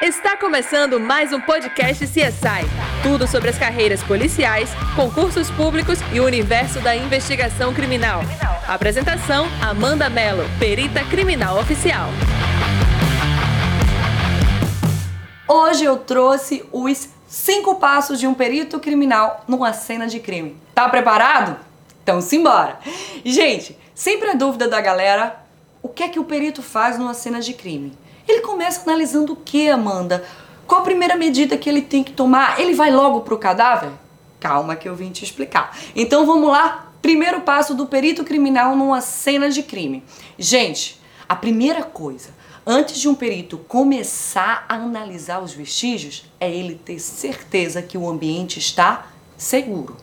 Está começando mais um podcast CSI. Tudo sobre as carreiras policiais, concursos públicos e o universo da investigação criminal. Apresentação: Amanda Mello, perita criminal oficial. Hoje eu trouxe os cinco passos de um perito criminal numa cena de crime. Tá preparado? Então simbora! Gente, sempre a dúvida da galera: o que é que o perito faz numa cena de crime? Ele começa analisando o que, Amanda? Qual a primeira medida que ele tem que tomar? Ele vai logo pro cadáver? Calma que eu vim te explicar. Então vamos lá. Primeiro passo do perito criminal numa cena de crime. Gente, a primeira coisa, antes de um perito começar a analisar os vestígios, é ele ter certeza que o ambiente está seguro.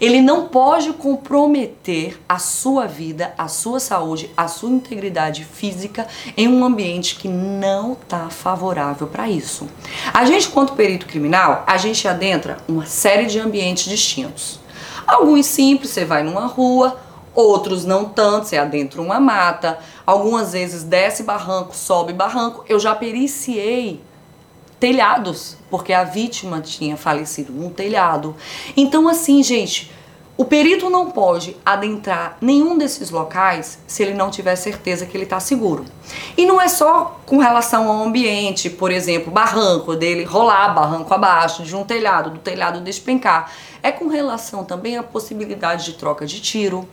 Ele não pode comprometer a sua vida, a sua saúde, a sua integridade física em um ambiente que não está favorável para isso. A gente, quanto perito criminal, a gente adentra uma série de ambientes distintos. Alguns simples, você vai numa rua, outros não tanto, você adentra uma mata, algumas vezes desce barranco, sobe barranco. Eu já periciei telhados, porque a vítima tinha falecido num telhado. Então, assim, gente, o perito não pode adentrar nenhum desses locais se ele não tiver certeza que ele está seguro. E não é só com relação ao ambiente, por exemplo, barranco dele rolar barranco abaixo de um telhado, do telhado despencar. É com relação também à possibilidade de troca de tiro,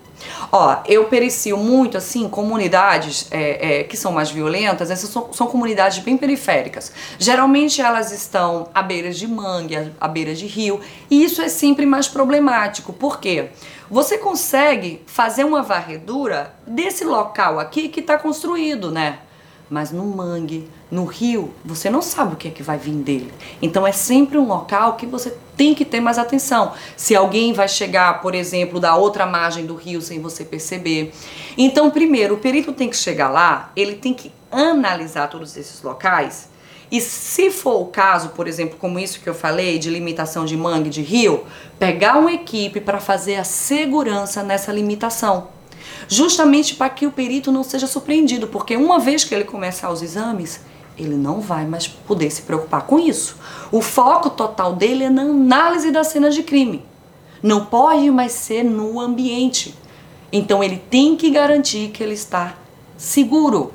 Ó, eu pericio muito, assim, comunidades é, é, que são mais violentas, essas são, são, comunidades bem periféricas. Geralmente elas estão à beira de mangue, à beira de rio, e isso é sempre mais problemático. Por quê? Você consegue fazer uma varredura desse local aqui que está construído, né? Mas no mangue, no rio, você não sabe o que é que vai vir dele. Então é sempre um local que você tem que ter mais atenção. Se alguém vai chegar, por exemplo, da outra margem do rio sem você perceber. Então, primeiro, o perito tem que chegar lá, ele tem que analisar todos esses locais. E se for o caso, por exemplo, como isso que eu falei, de limitação de mangue de rio, pegar uma equipe para fazer a segurança nessa limitação justamente para que o perito não seja surpreendido, porque uma vez que ele começar os exames, ele não vai mais poder se preocupar com isso. O foco total dele é na análise das cenas de crime. Não pode mais ser no ambiente. Então ele tem que garantir que ele está seguro.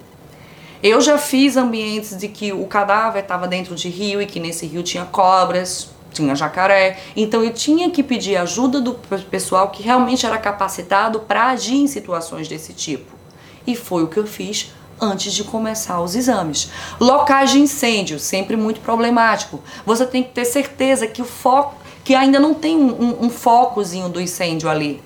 Eu já fiz ambientes de que o cadáver estava dentro de rio e que nesse rio tinha cobras, tinha jacaré. Então eu tinha que pedir ajuda do pessoal que realmente era capacitado para agir em situações desse tipo. E foi o que eu fiz antes de começar os exames. Locais de incêndio, sempre muito problemático. Você tem que ter certeza que o foco, que ainda não tem um, um, um focozinho do incêndio ali.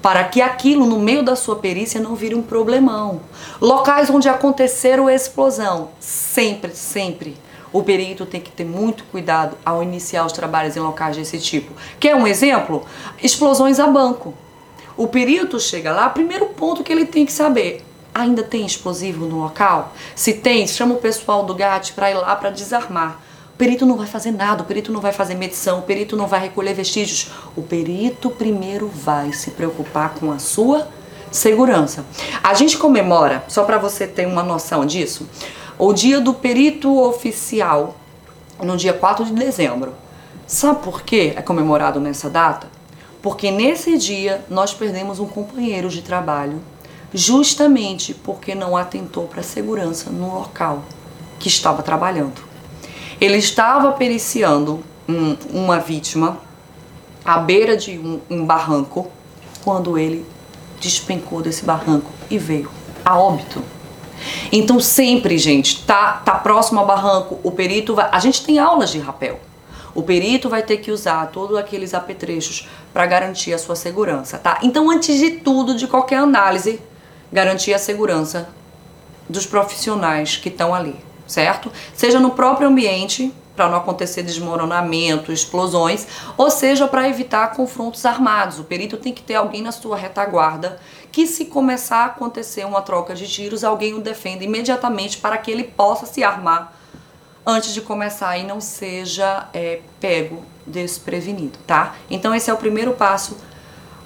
Para que aquilo no meio da sua perícia não vire um problemão. Locais onde aconteceram explosão, sempre, sempre o perito tem que ter muito cuidado ao iniciar os trabalhos em locais desse tipo. Quer um exemplo? Explosões a banco. O perito chega lá, primeiro ponto que ele tem que saber: ainda tem explosivo no local? Se tem, chama o pessoal do GAT para ir lá para desarmar. O perito não vai fazer nada, o perito não vai fazer medição, o perito não vai recolher vestígios. O perito primeiro vai se preocupar com a sua segurança. A gente comemora, só para você ter uma noção disso, o dia do perito oficial, no dia 4 de dezembro. Sabe por que é comemorado nessa data? Porque nesse dia nós perdemos um companheiro de trabalho, justamente porque não atentou para a segurança no local que estava trabalhando. Ele estava periciando um, uma vítima à beira de um, um barranco quando ele despencou desse barranco e veio a óbito. Então sempre, gente, tá, tá próximo ao barranco, o perito vai. A gente tem aulas de rapel. O perito vai ter que usar todos aqueles apetrechos para garantir a sua segurança, tá? Então, antes de tudo, de qualquer análise, garantir a segurança dos profissionais que estão ali, certo? Seja no próprio ambiente, para não acontecer desmoronamento, explosões, ou seja, para evitar confrontos armados. O perito tem que ter alguém na sua retaguarda que, se começar a acontecer uma troca de tiros, alguém o defenda imediatamente para que ele possa se armar antes de começar e não seja é, pego desprevenido, tá? Então, esse é o primeiro passo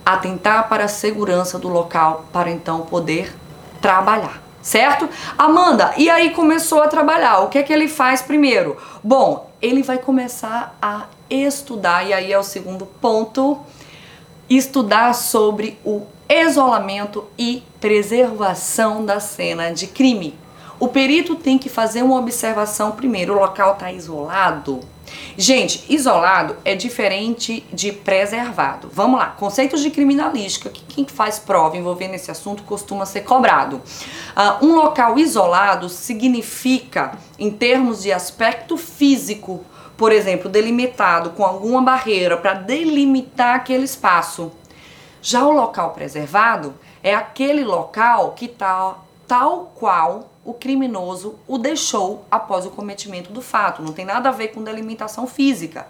atentar para a segurança do local para então poder trabalhar, certo? Amanda, e aí começou a trabalhar. O que é que ele faz primeiro? Bom, ele vai começar a estudar, e aí é o segundo ponto, estudar sobre o isolamento e preservação da cena de crime. O perito tem que fazer uma observação primeiro, o local está isolado, Gente, isolado é diferente de preservado. Vamos lá, conceitos de criminalística, que quem faz prova envolvendo esse assunto costuma ser cobrado. Uh, um local isolado significa, em termos de aspecto físico, por exemplo, delimitado com alguma barreira para delimitar aquele espaço. Já o local preservado é aquele local que está tal qual o criminoso o deixou após o cometimento do fato. Não tem nada a ver com delimitação física.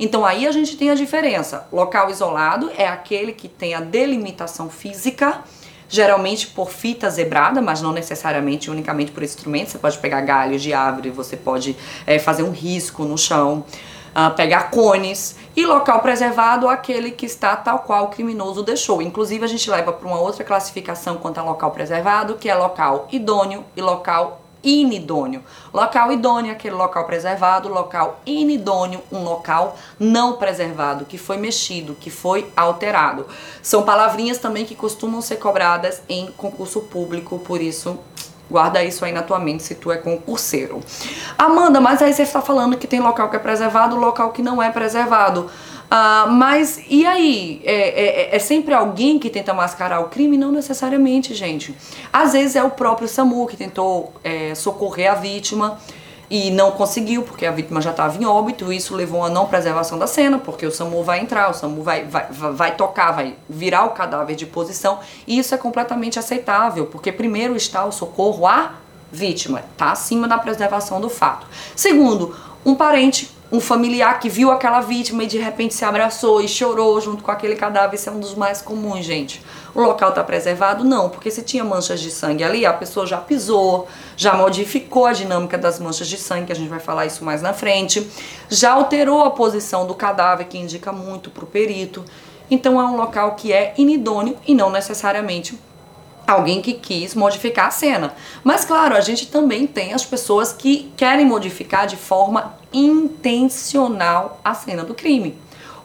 Então aí a gente tem a diferença. Local isolado é aquele que tem a delimitação física, geralmente por fita zebrada, mas não necessariamente unicamente por instrumento. Você pode pegar galhos de árvore, você pode é, fazer um risco no chão uh, pegar cones e local preservado aquele que está tal qual o criminoso deixou. Inclusive a gente leva para uma outra classificação quanto a local preservado, que é local idôneo e local inidôneo. Local idôneo, aquele local preservado, local inidôneo, um local não preservado, que foi mexido, que foi alterado. São palavrinhas também que costumam ser cobradas em concurso público, por isso Guarda isso aí na tua mente se tu é concurseiro. Amanda, mas aí você está falando que tem local que é preservado, local que não é preservado. Ah, mas e aí? É, é, é, sempre alguém que tenta mascarar o crime? Não necessariamente, gente. Às vezes é o próprio SAMU que tentou é, socorrer a vítima e não conseguiu porque a vítima já estava em óbito. Isso levou a não preservação da cena, porque o SAMU vai entrar, o SAMU vai, vai, vai tocar, vai virar o cadáver de posição. E isso é completamente aceitável, porque primeiro está o socorro à vítima, está acima da preservação do fato. Segundo, um parente um familiar que viu aquela vítima e de repente se abraçou e chorou junto com aquele cadáver, isso é um dos mais comuns, gente. O local está preservado? Não, porque se tinha manchas de sangue ali, a pessoa já pisou, já modificou a dinâmica das manchas de sangue, que a gente vai falar isso mais na frente, já alterou a posição do cadáver, que indica muito para o perito. Então é um local que é inidôneo e não necessariamente alguém que quis modificar a cena. Mas claro, a gente também tem as pessoas que querem modificar de forma intencional a cena do crime.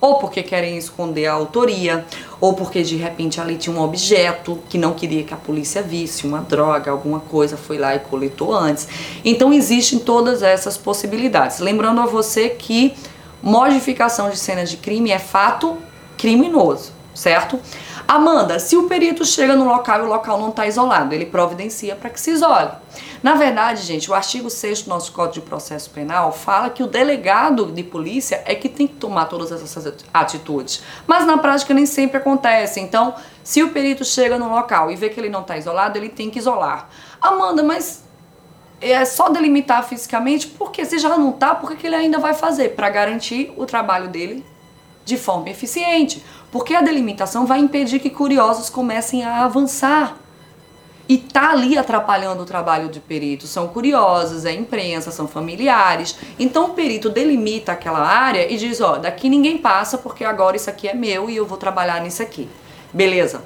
Ou porque querem esconder a autoria, ou porque de repente ali tinha um objeto que não queria que a polícia visse, uma droga, alguma coisa, foi lá e coletou antes. Então existem todas essas possibilidades. Lembrando a você que modificação de cena de crime é fato criminoso, certo? Amanda, se o perito chega no local e o local não está isolado, ele providencia para que se isole. Na verdade, gente, o artigo 6 do nosso Código de Processo Penal fala que o delegado de polícia é que tem que tomar todas essas atitudes. Mas na prática nem sempre acontece. Então, se o perito chega no local e vê que ele não está isolado, ele tem que isolar. Amanda, mas é só delimitar fisicamente? Porque se já não está, por que ele ainda vai fazer? Para garantir o trabalho dele de forma eficiente, porque a delimitação vai impedir que curiosos comecem a avançar. E tá ali atrapalhando o trabalho de perito. São curiosos, é imprensa, são familiares. Então o perito delimita aquela área e diz: ó, daqui ninguém passa porque agora isso aqui é meu e eu vou trabalhar nisso aqui. Beleza?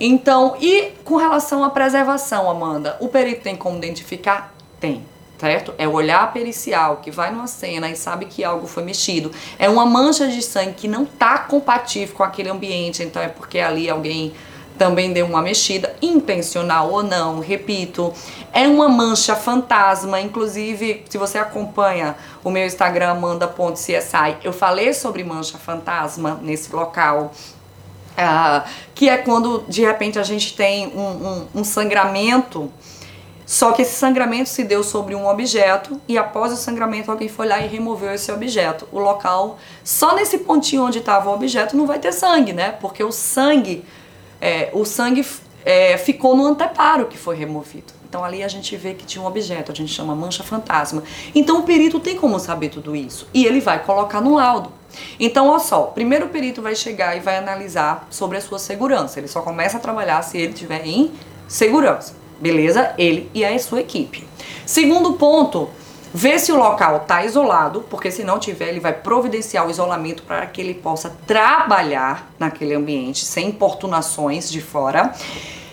Então, e com relação à preservação, Amanda, o perito tem como identificar? Tem certo? É o olhar pericial que vai numa cena e sabe que algo foi mexido. É uma mancha de sangue que não tá compatível com aquele ambiente, então é porque ali alguém também deu uma mexida, intencional ou não, repito, é uma mancha fantasma. Inclusive, se você acompanha o meu Instagram, amanda.csi, eu falei sobre mancha fantasma nesse local. Uh, que é quando de repente a gente tem um, um, um sangramento só que esse sangramento se deu sobre um objeto e após o sangramento alguém foi lá e removeu esse objeto. O local, só nesse pontinho onde estava o objeto não vai ter sangue, né? Porque o sangue, é, o sangue é, ficou no anteparo que foi removido. Então ali a gente vê que tinha um objeto, a gente chama mancha fantasma. Então o perito tem como saber tudo isso e ele vai colocar no laudo. Então, olha só, primeiro o perito vai chegar e vai analisar sobre a sua segurança. Ele só começa a trabalhar se ele estiver em segurança beleza? Ele e a sua equipe. Segundo ponto, ver se o local está isolado, porque se não tiver, ele vai providenciar o isolamento para que ele possa trabalhar naquele ambiente sem importunações de fora.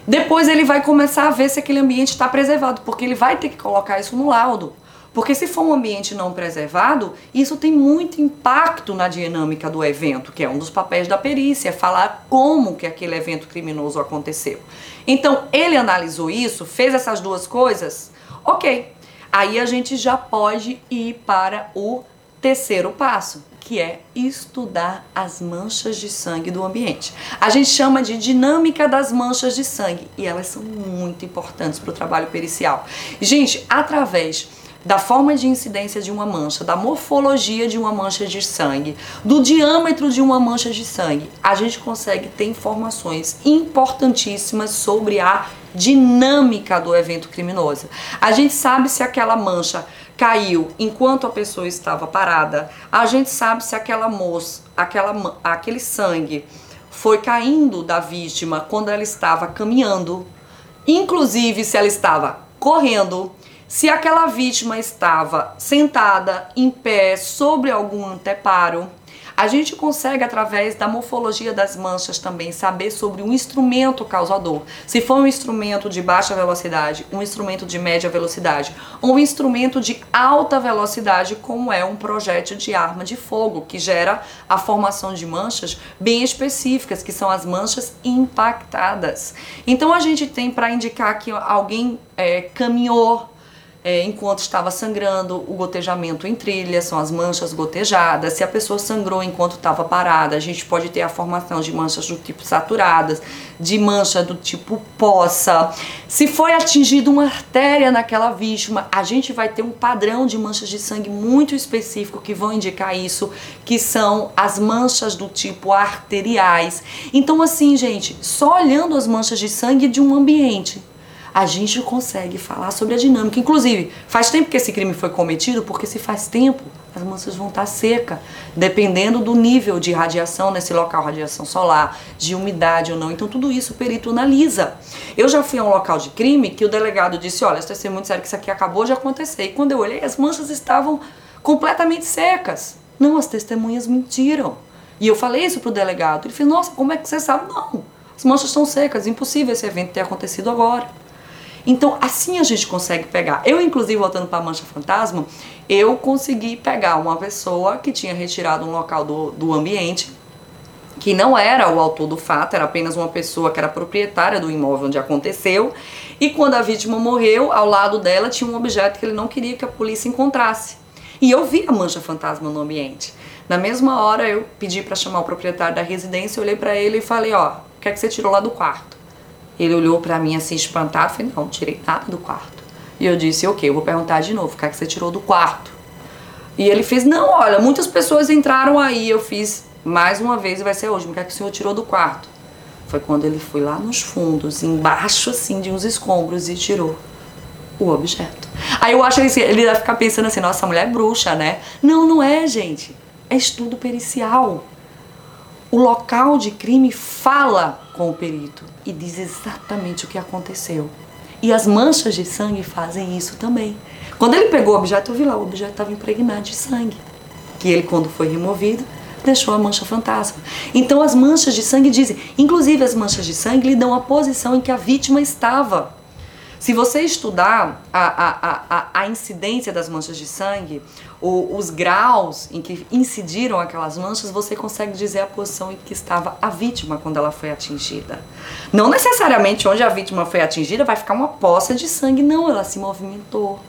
Depois ele vai começar a ver se aquele ambiente está preservado, porque ele vai ter que colocar isso no laudo. Porque se for um ambiente não preservado, isso tem muito impacto na dinâmica do evento, que é um dos papéis da perícia, falar como que aquele evento criminoso aconteceu. Então, ele analisou isso, fez essas duas coisas, ok. Aí a gente já pode ir para o terceiro passo, que é estudar as manchas de sangue do ambiente. A gente chama de dinâmica das manchas de sangue e elas são muito importantes para o trabalho pericial. Gente, através da forma de incidência de uma mancha, da morfologia de uma mancha de sangue, do diâmetro de uma mancha de sangue, a gente consegue ter informações importantíssimas sobre a dinâmica do evento criminoso. A gente sabe se aquela mancha caiu enquanto a pessoa estava parada, a gente sabe se aquela moça, aquela, aquele sangue foi caindo da vítima quando ela estava caminhando, inclusive se ela estava correndo se aquela vítima estava sentada, em pé, sobre algum anteparo, a gente consegue, através da morfologia das manchas, também saber sobre um instrumento causador. Se for um instrumento de baixa velocidade, um instrumento de média velocidade, ou um instrumento de alta velocidade, como é um projétil de arma de fogo, que gera a formação de manchas bem específicas, que são as manchas impactadas. Então a gente tem para indicar que alguém é, caminhou é, enquanto estava sangrando, o gotejamento em trilha, são as manchas gotejadas. Se a pessoa sangrou enquanto estava parada, a gente pode ter a formação de manchas do tipo saturadas, de mancha do tipo poça. Se foi atingida uma artéria naquela vítima, a gente vai ter um padrão de manchas de sangue muito específico que vão indicar isso, que são as manchas do tipo arteriais. Então, assim, gente, só olhando as manchas de sangue de um ambiente a gente consegue falar sobre a dinâmica. Inclusive, faz tempo que esse crime foi cometido, porque se faz tempo, as manchas vão estar secas, dependendo do nível de radiação nesse local, radiação solar, de umidade ou não. Então, tudo isso o perito analisa. Eu já fui a um local de crime que o delegado disse: Olha, isso é muito sério que isso aqui acabou de acontecer. E quando eu olhei, as manchas estavam completamente secas. Não, as testemunhas mentiram. E eu falei isso pro delegado. Ele falou: Nossa, como é que você sabe? Não, as manchas estão secas, impossível esse evento ter acontecido agora. Então, assim a gente consegue pegar. Eu, inclusive, voltando para a mancha fantasma, eu consegui pegar uma pessoa que tinha retirado um local do, do ambiente, que não era o autor do fato, era apenas uma pessoa que era proprietária do imóvel onde aconteceu. E quando a vítima morreu, ao lado dela tinha um objeto que ele não queria que a polícia encontrasse. E eu vi a mancha fantasma no ambiente. Na mesma hora eu pedi para chamar o proprietário da residência, olhei para ele e falei: "Ó, o que é que você tirou lá do quarto?" Ele olhou para mim assim espantado, falei, não, tirei nada do quarto. E eu disse, ok, eu vou perguntar de novo, o que é que você tirou do quarto? E ele fez, não, olha, muitas pessoas entraram aí, eu fiz mais uma vez e vai ser hoje, o que é que o senhor tirou do quarto? Foi quando ele foi lá nos fundos, embaixo assim de uns escombros e tirou o objeto. Aí eu acho que ele vai ficar pensando assim, nossa, a mulher é bruxa, né? Não, não é, gente. É estudo pericial. O local de crime fala com o perito e diz exatamente o que aconteceu. E as manchas de sangue fazem isso também. Quando ele pegou o objeto, eu vi lá, o objeto estava impregnado de sangue. Que ele, quando foi removido, deixou a mancha fantasma. Então as manchas de sangue dizem, inclusive as manchas de sangue lhe dão a posição em que a vítima estava. Se você estudar a, a, a, a incidência das manchas de sangue, o, os graus em que incidiram aquelas manchas, você consegue dizer a posição em que estava a vítima quando ela foi atingida. Não necessariamente onde a vítima foi atingida vai ficar uma poça de sangue, não, ela se movimentou.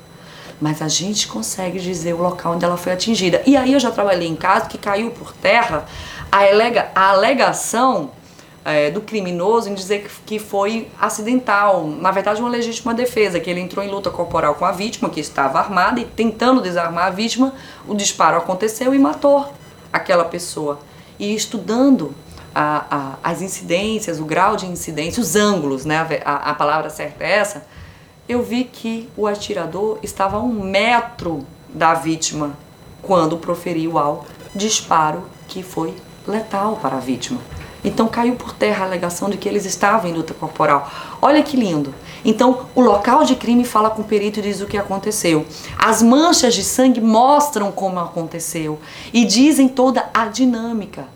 Mas a gente consegue dizer o local onde ela foi atingida. E aí eu já trabalhei em caso que caiu por terra a, alega, a alegação é, do criminoso em dizer que foi acidental, na verdade uma legítima defesa, que ele entrou em luta corporal com a vítima, que estava armada, e tentando desarmar a vítima, o disparo aconteceu e matou aquela pessoa. E estudando a, a, as incidências, o grau de incidência, os ângulos, né, a, a palavra certa é essa, eu vi que o atirador estava a um metro da vítima quando proferiu ao disparo que foi letal para a vítima. Então caiu por terra a alegação de que eles estavam em luta corporal. Olha que lindo. Então o local de crime fala com o perito e diz o que aconteceu. As manchas de sangue mostram como aconteceu e dizem toda a dinâmica.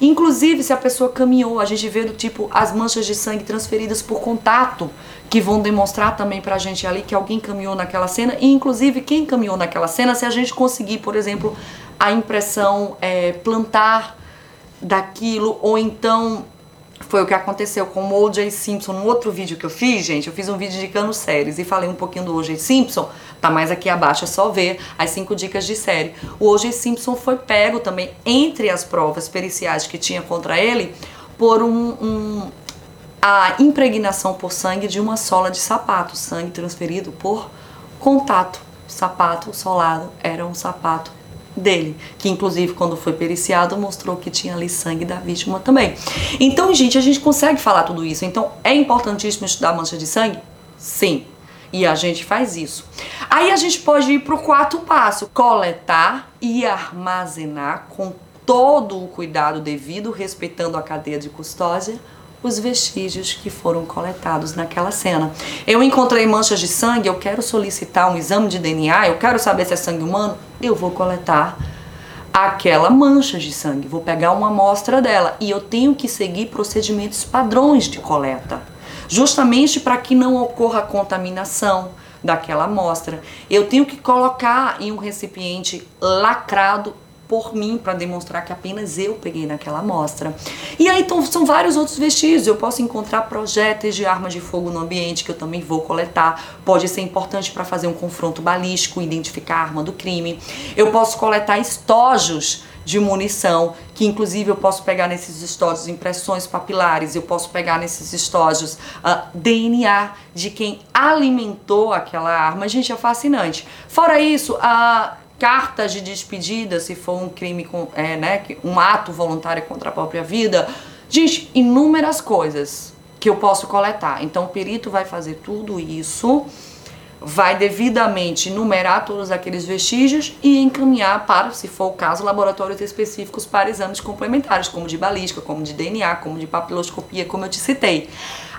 Inclusive, se a pessoa caminhou, a gente vê do tipo as manchas de sangue transferidas por contato, que vão demonstrar também pra gente ali que alguém caminhou naquela cena, e inclusive quem caminhou naquela cena, se a gente conseguir, por exemplo, a impressão é, plantar daquilo, ou então foi o que aconteceu com o O.J. Simpson no outro vídeo que eu fiz, gente. Eu fiz um vídeo indicando séries e falei um pouquinho do O.J. Simpson. Tá mais aqui abaixo, é só ver as cinco dicas de série. O O.J. Simpson foi pego também entre as provas periciais que tinha contra ele por um, um a impregnação por sangue de uma sola de sapato, sangue transferido por contato. Sapato solado era um sapato dele, que inclusive quando foi periciado mostrou que tinha ali sangue da vítima também. Então, gente, a gente consegue falar tudo isso. Então, é importantíssimo estudar mancha de sangue? Sim. E a gente faz isso. Aí a gente pode ir para o quarto passo: coletar e armazenar com todo o cuidado devido, respeitando a cadeia de custódia, os vestígios que foram coletados naquela cena. Eu encontrei manchas de sangue, eu quero solicitar um exame de DNA, eu quero saber se é sangue humano, eu vou coletar aquela mancha de sangue, vou pegar uma amostra dela e eu tenho que seguir procedimentos padrões de coleta, justamente para que não ocorra contaminação daquela amostra. Eu tenho que colocar em um recipiente lacrado por mim para demonstrar que apenas eu peguei naquela amostra. E aí então, são vários outros vestígios. Eu posso encontrar projéteis de arma de fogo no ambiente que eu também vou coletar. Pode ser importante para fazer um confronto balístico, identificar a arma do crime. Eu posso coletar estojos de munição, que inclusive eu posso pegar nesses estojos impressões papilares, eu posso pegar nesses estojos uh, ah, DNA de quem alimentou aquela arma. Gente, é fascinante. Fora isso, a uh, cartas de despedida, se for um crime, com, é, né, um ato voluntário contra a própria vida. Gente, inúmeras coisas que eu posso coletar. Então, o perito vai fazer tudo isso, vai devidamente numerar todos aqueles vestígios e encaminhar para, se for o caso, laboratórios específicos para exames complementares, como de balística, como de DNA, como de papiloscopia, como eu te citei.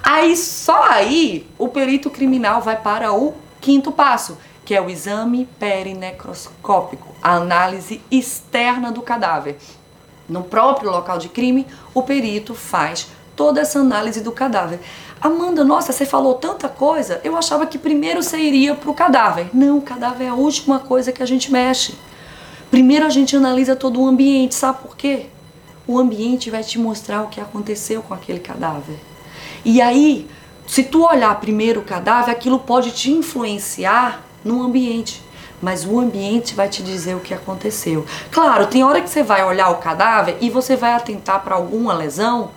Aí, só aí, o perito criminal vai para o quinto passo, que é o exame perinecroscópico, a análise externa do cadáver. No próprio local de crime, o perito faz toda essa análise do cadáver. Amanda, nossa, você falou tanta coisa, eu achava que primeiro você iria para o cadáver. Não, o cadáver é a última coisa que a gente mexe. Primeiro a gente analisa todo o ambiente, sabe por quê? O ambiente vai te mostrar o que aconteceu com aquele cadáver. E aí, se tu olhar primeiro o cadáver, aquilo pode te influenciar no ambiente. Mas o ambiente vai te dizer o que aconteceu. Claro, tem hora que você vai olhar o cadáver e você vai atentar para alguma lesão,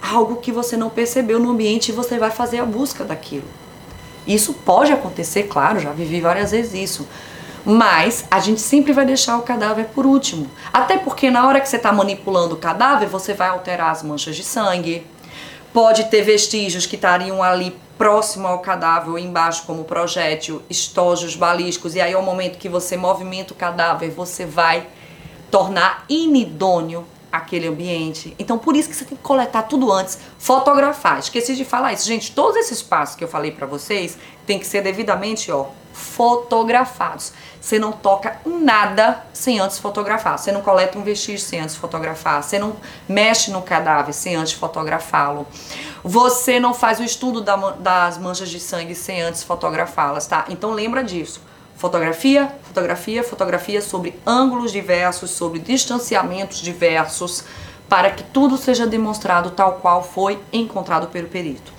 algo que você não percebeu no ambiente e você vai fazer a busca daquilo. Isso pode acontecer, claro, já vivi várias vezes isso. Mas a gente sempre vai deixar o cadáver por último. Até porque na hora que você está manipulando o cadáver, você vai alterar as manchas de sangue. Pode ter vestígios que estariam ali próximo ao cadáver ou embaixo como projétil, estojos balísticos, e aí ao momento que você movimenta o cadáver, você vai tornar inidôneo aquele ambiente. Então por isso que você tem que coletar tudo antes, fotografar. Esqueci de falar isso, gente, todos esses passos que eu falei para vocês tem que ser devidamente, ó, fotografados. Você não toca nada sem antes fotografar. Você não coleta um vestígio sem antes fotografar. Você não mexe no cadáver sem antes fotografá-lo. Você não faz o estudo da, das manchas de sangue sem antes fotografá-las, tá? Então lembra disso. Fotografia, fotografia, fotografia sobre ângulos diversos, sobre distanciamentos diversos, para que tudo seja demonstrado tal qual foi encontrado pelo perito.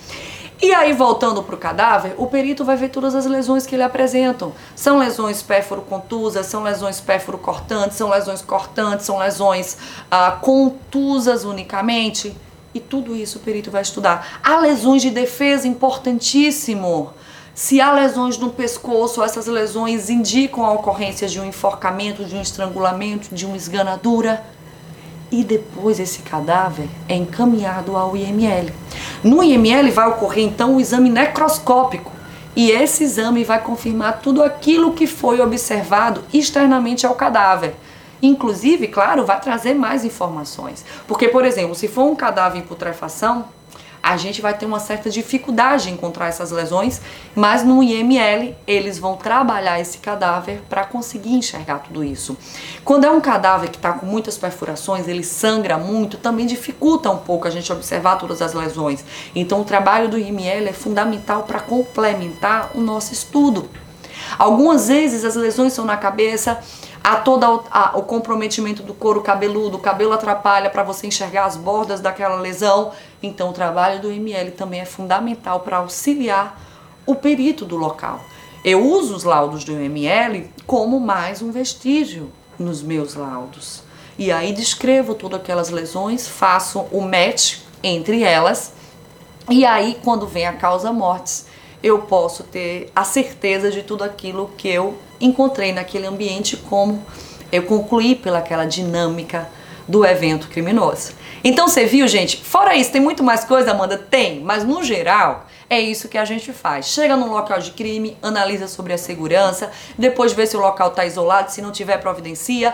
E aí, voltando para o cadáver, o perito vai ver todas as lesões que ele apresentam. São lesões pérfuro-contusas, são lesões pérfuro-cortantes, são lesões cortantes, são lesões ah, contusas unicamente. E tudo isso o perito vai estudar. Há lesões de defesa, importantíssimo. Se há lesões no pescoço, essas lesões indicam a ocorrência de um enforcamento, de um estrangulamento, de uma esganadura e depois esse cadáver é encaminhado ao IML. No IML vai ocorrer então o exame necroscópico e esse exame vai confirmar tudo aquilo que foi observado externamente ao cadáver. Inclusive, claro, vai trazer mais informações. Porque, por exemplo, se for um cadáver em putrefação, a gente vai ter uma certa dificuldade em encontrar essas lesões, mas no IML eles vão trabalhar esse cadáver para conseguir enxergar tudo isso. Quando é um cadáver que está com muitas perfurações, ele sangra muito, também dificulta um pouco a gente observar todas as lesões. Então o trabalho do IML é fundamental para complementar o nosso estudo. Algumas vezes as lesões são na cabeça, há todo o comprometimento do couro cabeludo, o cabelo atrapalha para você enxergar as bordas daquela lesão. Então, o trabalho do ML também é fundamental para auxiliar o perito do local. Eu uso os laudos do ML como mais um vestígio nos meus laudos. E aí descrevo todas aquelas lesões, faço o match entre elas. E aí, quando vem a causa mortes, eu posso ter a certeza de tudo aquilo que eu encontrei naquele ambiente, como eu concluí pelaquela dinâmica do evento criminoso. Então você viu, gente? Fora isso, tem muito mais coisa, Amanda? Tem, mas no geral é isso que a gente faz. Chega num local de crime, analisa sobre a segurança, depois vê se o local está isolado, se não tiver providencia,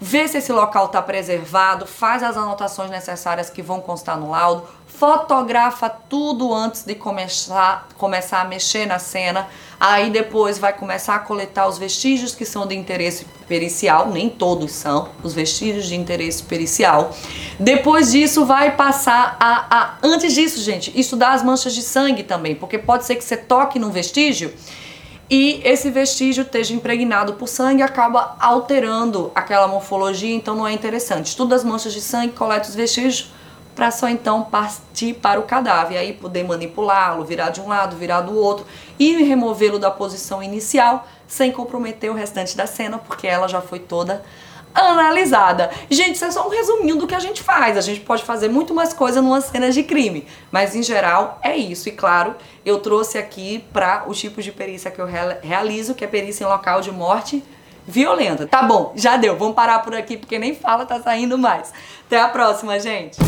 vê se esse local está preservado, faz as anotações necessárias que vão constar no laudo, fotografa tudo antes de começar, começar a mexer na cena. Aí depois vai começar a coletar os vestígios que são de interesse pericial, nem todos são os vestígios de interesse pericial. Depois disso vai passar a, a antes disso, gente, estudar as manchas de sangue também, porque pode ser que você toque num vestígio e esse vestígio esteja impregnado por sangue acaba alterando aquela morfologia, então não é interessante. Estuda as manchas de sangue, coleta os vestígios para só então partir para o cadáver, aí poder manipulá-lo, virar de um lado, virar do outro e removê-lo da posição inicial sem comprometer o restante da cena, porque ela já foi toda analisada. Gente, isso é só um resuminho do que a gente faz. A gente pode fazer muito mais coisa numa cena de crime, mas em geral é isso. E claro, eu trouxe aqui para os tipos de perícia que eu realizo, que é perícia em local de morte violenta. Tá bom, já deu. Vamos parar por aqui porque nem fala tá saindo mais. Até a próxima, gente.